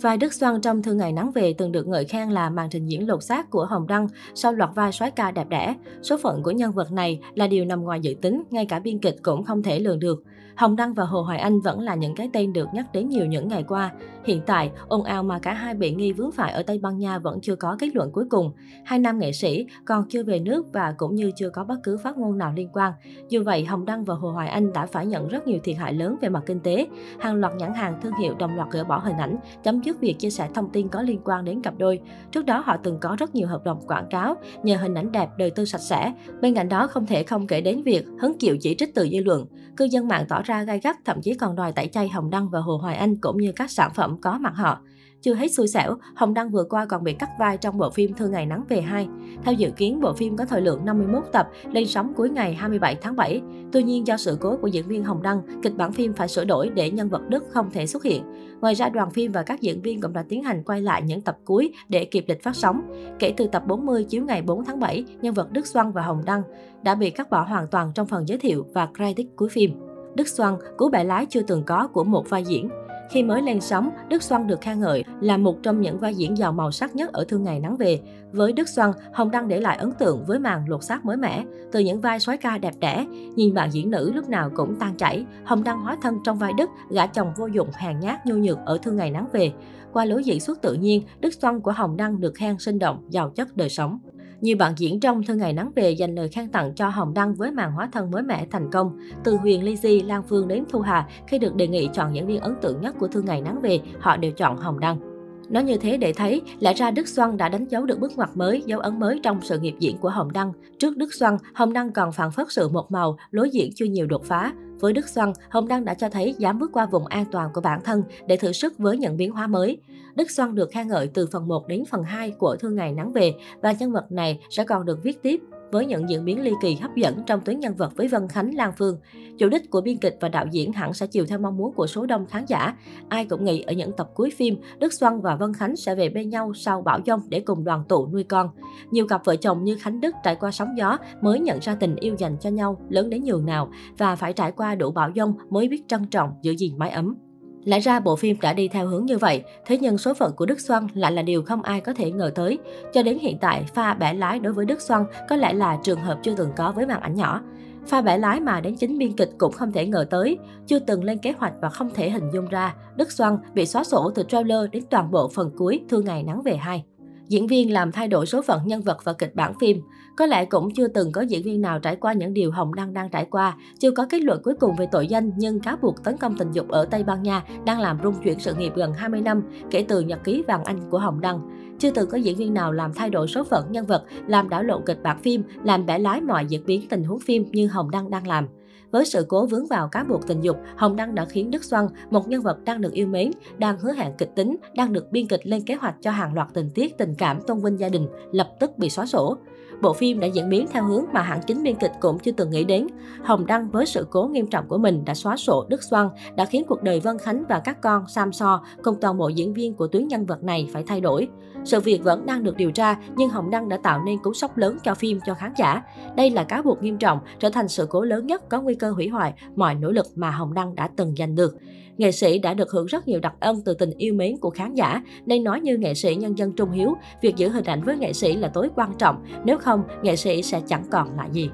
Vai Đức Xoan trong Thương Ngày Nắng Về từng được ngợi khen là màn trình diễn lột xác của Hồng Đăng sau loạt vai soái ca đẹp đẽ. Số phận của nhân vật này là điều nằm ngoài dự tính, ngay cả biên kịch cũng không thể lường được. Hồng Đăng và Hồ Hoài Anh vẫn là những cái tên được nhắc đến nhiều những ngày qua. Hiện tại, ồn ào mà cả hai bị nghi vướng phải ở Tây Ban Nha vẫn chưa có kết luận cuối cùng. Hai nam nghệ sĩ còn chưa về nước và cũng như chưa có bất cứ phát ngôn nào liên quan. Dù vậy, Hồng Đăng và Hồ Hoài Anh đã phải nhận rất nhiều thiệt hại lớn về mặt kinh tế. Hàng loạt nhãn hàng thương hiệu đồng loạt gỡ bỏ hình ảnh, chấm dứt việc chia sẻ thông tin có liên quan đến cặp đôi. Trước đó họ từng có rất nhiều hợp đồng quảng cáo nhờ hình ảnh đẹp, đời tư sạch sẽ. Bên cạnh đó không thể không kể đến việc hứng chịu chỉ trích từ dư luận. Cư dân mạng tỏ ra gai gắt, thậm chí còn đòi tẩy chay Hồng Đăng và Hồ Hoài Anh cũng như các sản phẩm có mặt họ. Chưa hết xui xẻo, Hồng Đăng vừa qua còn bị cắt vai trong bộ phim Thương Ngày Nắng Về 2. Theo dự kiến, bộ phim có thời lượng 51 tập, lên sóng cuối ngày 27 tháng 7. Tuy nhiên, do sự cố của diễn viên Hồng Đăng, kịch bản phim phải sửa đổi để nhân vật Đức không thể xuất hiện. Ngoài ra, đoàn phim và các diễn viên cũng đã tiến hành quay lại những tập cuối để kịp lịch phát sóng. Kể từ tập 40 chiếu ngày 4 tháng 7, nhân vật Đức Xoăn và Hồng Đăng đã bị cắt bỏ hoàn toàn trong phần giới thiệu và credit cuối phim. Đức Xoăn, cú bẻ lái chưa từng có của một vai diễn. Khi mới lên sóng, Đức Xoăn được khen ngợi là một trong những vai diễn giàu màu sắc nhất ở Thương Ngày Nắng Về. Với Đức Xoăn, Hồng Đăng để lại ấn tượng với màn lột xác mới mẻ. Từ những vai soái ca đẹp đẽ, nhìn bạn diễn nữ lúc nào cũng tan chảy, Hồng Đăng hóa thân trong vai Đức, gã chồng vô dụng hèn nhát nhu nhược ở Thương Ngày Nắng Về. Qua lối diễn xuất tự nhiên, Đức Xoăn của Hồng Đăng được khen sinh động, giàu chất đời sống. Nhiều bạn diễn trong Thương Ngày Nắng Về dành lời khen tặng cho Hồng Đăng với màn hóa thân mới mẻ thành công. Từ Huyền Ly Di, Lan Phương đến Thu Hà, khi được đề nghị chọn diễn viên ấn tượng nhất của Thương Ngày Nắng Về, họ đều chọn Hồng Đăng. Nói như thế để thấy, lẽ ra Đức Xoăn đã đánh dấu được bước ngoặt mới, dấu ấn mới trong sự nghiệp diễn của Hồng Đăng. Trước Đức Xoăn, Hồng Đăng còn phản phất sự một màu, lối diễn chưa nhiều đột phá. Với Đức Xoăn, Hồng Đăng đã cho thấy dám bước qua vùng an toàn của bản thân để thử sức với những biến hóa mới. Đức Xoăn được khen ngợi từ phần 1 đến phần 2 của Thương Ngày Nắng Về và nhân vật này sẽ còn được viết tiếp với những diễn biến ly kỳ hấp dẫn trong tuyến nhân vật với Vân Khánh Lan Phương. Chủ đích của biên kịch và đạo diễn hẳn sẽ chiều theo mong muốn của số đông khán giả. Ai cũng nghĩ ở những tập cuối phim, Đức Xuân và Vân Khánh sẽ về bên nhau sau bão giông để cùng đoàn tụ nuôi con. Nhiều cặp vợ chồng như Khánh Đức trải qua sóng gió mới nhận ra tình yêu dành cho nhau lớn đến nhường nào và phải trải qua đủ bão giông mới biết trân trọng giữ gìn mái ấm. Lẽ ra bộ phim đã đi theo hướng như vậy, thế nhưng số phận của Đức Xoăn lại là điều không ai có thể ngờ tới. Cho đến hiện tại, pha bẻ lái đối với Đức Xoăn có lẽ là trường hợp chưa từng có với màn ảnh nhỏ. Pha bẻ lái mà đến chính biên kịch cũng không thể ngờ tới, chưa từng lên kế hoạch và không thể hình dung ra, Đức Xoăn bị xóa sổ từ trailer đến toàn bộ phần cuối Thương Ngày Nắng Về 2 diễn viên làm thay đổi số phận nhân vật và kịch bản phim. Có lẽ cũng chưa từng có diễn viên nào trải qua những điều Hồng Đăng đang trải qua, chưa có kết luận cuối cùng về tội danh nhưng cáo buộc tấn công tình dục ở Tây Ban Nha đang làm rung chuyển sự nghiệp gần 20 năm kể từ nhật ký vàng Anh của Hồng Đăng. Chưa từng có diễn viên nào làm thay đổi số phận nhân vật, làm đảo lộn kịch bản phim, làm bẻ lái mọi diễn biến tình huống phim như Hồng Đăng đang làm. Với sự cố vướng vào cáo buộc tình dục, Hồng Đăng đã khiến Đức Xuân, một nhân vật đang được yêu mến, đang hứa hẹn kịch tính, đang được biên kịch lên kế hoạch cho hàng loạt tình tiết tình cảm tôn vinh gia đình, lập tức bị xóa sổ. Bộ phim đã diễn biến theo hướng mà hãng chính biên kịch cũng chưa từng nghĩ đến. Hồng Đăng với sự cố nghiêm trọng của mình đã xóa sổ Đức Xuân đã khiến cuộc đời Vân Khánh và các con Sam So cùng toàn bộ diễn viên của tuyến nhân vật này phải thay đổi. Sự việc vẫn đang được điều tra, nhưng Hồng Đăng đã tạo nên cú sốc lớn cho phim cho khán giả. Đây là cáo buộc nghiêm trọng, trở thành sự cố lớn nhất có nguy cơ hủy hoại mọi nỗ lực mà Hồng Đăng đã từng giành được. Nghệ sĩ đã được hưởng rất nhiều đặc ân từ tình yêu mến của khán giả, nên nói như nghệ sĩ nhân dân Trung Hiếu, việc giữ hình ảnh với nghệ sĩ là tối quan trọng, nếu không, nghệ sĩ sẽ chẳng còn là gì.